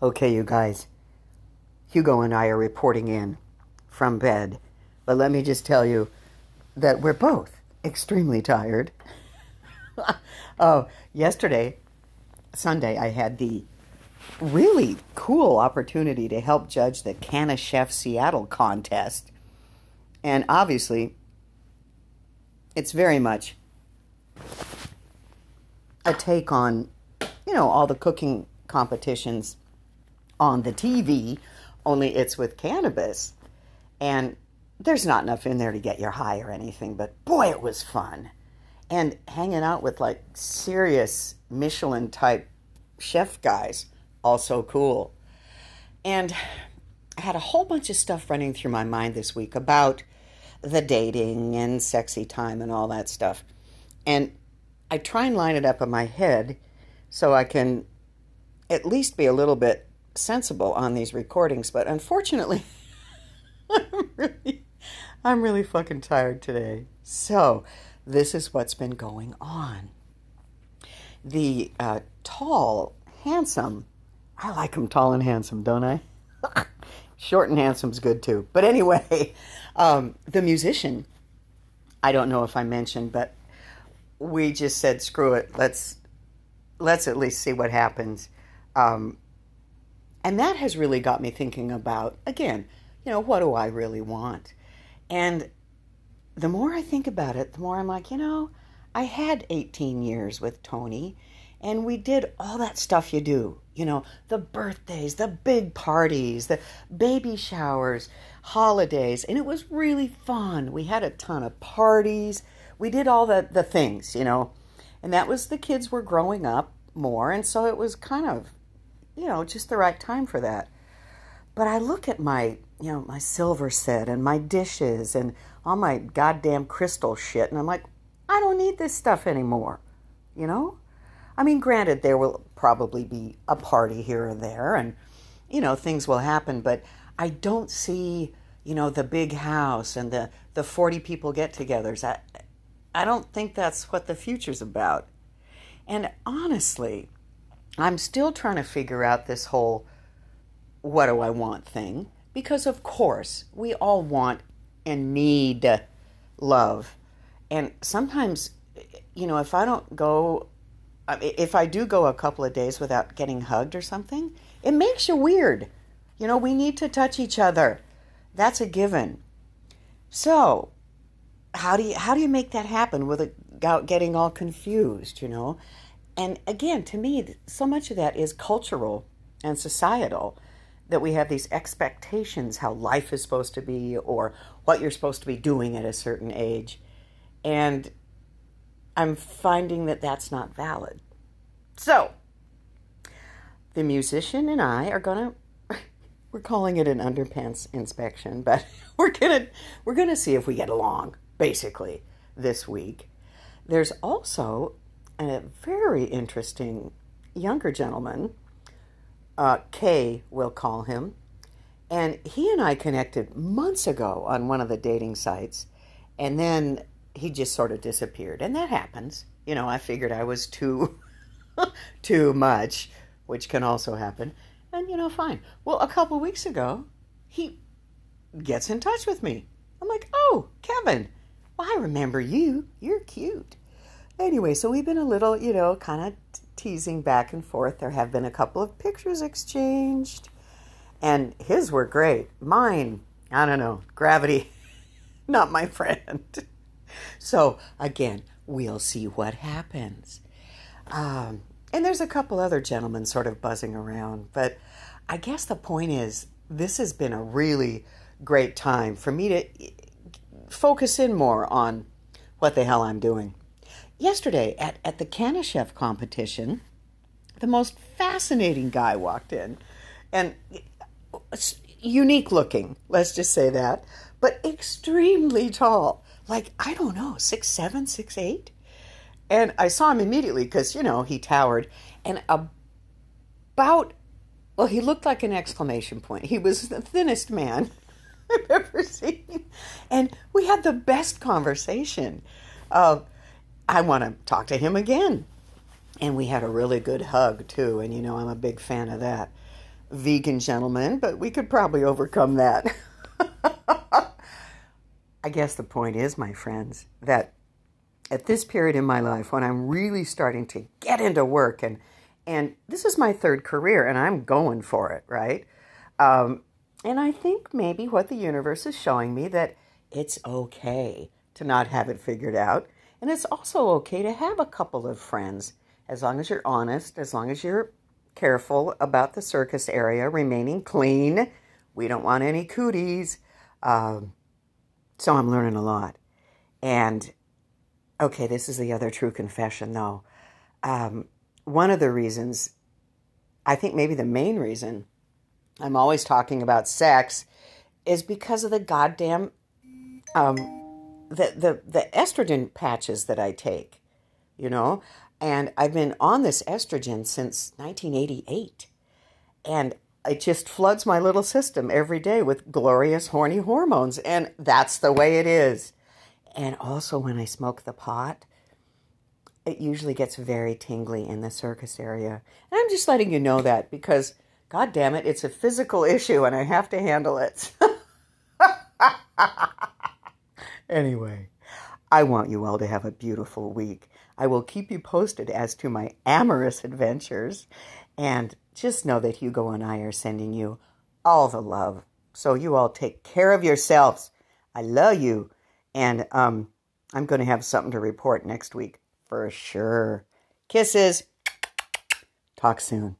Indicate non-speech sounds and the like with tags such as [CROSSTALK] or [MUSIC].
Okay, you guys. Hugo and I are reporting in from bed. But let me just tell you that we're both extremely tired. [LAUGHS] oh, yesterday, Sunday, I had the really cool opportunity to help judge the Canna Chef Seattle contest. And obviously, it's very much a take on, you know, all the cooking competitions on the TV, only it's with cannabis. And there's not enough in there to get your high or anything, but boy, it was fun. And hanging out with like serious Michelin type chef guys, also cool. And I had a whole bunch of stuff running through my mind this week about the dating and sexy time and all that stuff. And I try and line it up in my head so I can at least be a little bit sensible on these recordings, but unfortunately, [LAUGHS] I'm really, I'm really fucking tired today. So, this is what's been going on. The uh, tall, handsome, I like him tall and handsome, don't I? [LAUGHS] Short and handsome's good too. But anyway, [LAUGHS] um, the musician, I don't know if I mentioned, but we just said, screw it, let's let's at least see what happens. Um, and that has really got me thinking about, again, you know, what do I really want? And the more I think about it, the more I'm like, you know, I had 18 years with Tony, and we did all that stuff you do. You know, the birthdays, the big parties, the baby showers, holidays, and it was really fun. We had a ton of parties. We did all the, the things, you know, and that was the kids were growing up more, and so it was kind of you know, just the right time for that. But I look at my, you know, my silver set and my dishes and all my goddamn crystal shit, and I'm like, I don't need this stuff anymore, you know? I mean, granted, there will probably be a party here or there, and, you know, things will happen, but I don't see, you know, the big house and the, the 40 people get togethers. I, I don't think that's what the future's about. And honestly, I'm still trying to figure out this whole what do I want thing because, of course, we all want and need love. And sometimes, you know, if I don't go, if I do go a couple of days without getting hugged or something, it makes you weird. You know, we need to touch each other. That's a given. So, how do you how do you make that happen without getting all confused? You know, and again, to me, so much of that is cultural and societal that we have these expectations how life is supposed to be or what you're supposed to be doing at a certain age. And I'm finding that that's not valid. So, the musician and I are going [LAUGHS] to we're calling it an underpants inspection, [LAUGHS] but we're going to we're going to see if we get along basically this week. There's also a very interesting younger gentleman, uh, Kay, we'll call him. And he and I connected months ago on one of the dating sites. And then he just sort of disappeared. And that happens. You know, I figured I was too [LAUGHS] too much, which can also happen. And you know, fine. Well, a couple weeks ago, he gets in touch with me. I'm like, "Oh, Kevin. Well, I remember you. You're cute." Anyway, so we've been a little, you know, kind of teasing back and forth. There have been a couple of pictures exchanged, and his were great. Mine, I don't know, gravity, [LAUGHS] not my friend. [LAUGHS] So, again, we'll see what happens. Um, and there's a couple other gentlemen sort of buzzing around, but I guess the point is this has been a really great time for me to focus in more on what the hell I'm doing yesterday at, at the Canna competition, the most fascinating guy walked in and unique looking, let's just say that, but extremely tall. Like, I don't know, six seven, six eight. And I saw him immediately because, you know, he towered. And about, well, he looked like an exclamation point. He was the thinnest man [LAUGHS] I've ever seen. And we had the best conversation. Uh, I want to talk to him again. And we had a really good hug too, and you know I'm a big fan of that. vegan gentleman, but we could probably overcome that. [LAUGHS] I guess the point is, my friends, that at this period in my life when I'm really starting to get into work and and this is my third career and I'm going for it, right? Um, and I think maybe what the universe is showing me that it's okay to not have it figured out. And it's also okay to have a couple of friends as long as you're honest, as long as you're careful about the circus area remaining clean. We don't want any cooties. Um, so I'm learning a lot. And okay, this is the other true confession though. Um, one of the reasons, I think maybe the main reason I'm always talking about sex is because of the goddamn um, the, the the estrogen patches that I take, you know, and I've been on this estrogen since 1988, and it just floods my little system every day with glorious horny hormones, and that's the way it is. And also, when I smoke the pot, it usually gets very tingly in the circus area. And I'm just letting you know that because, god damn it, it's a physical issue and I have to handle it. [LAUGHS] anyway, I want you all to have a beautiful week. I will keep you posted as to my amorous adventures. And just know that Hugo and I are sending you all the love. So you all take care of yourselves. I love you. And um, I'm going to have something to report next week for sure. Kisses. Talk soon.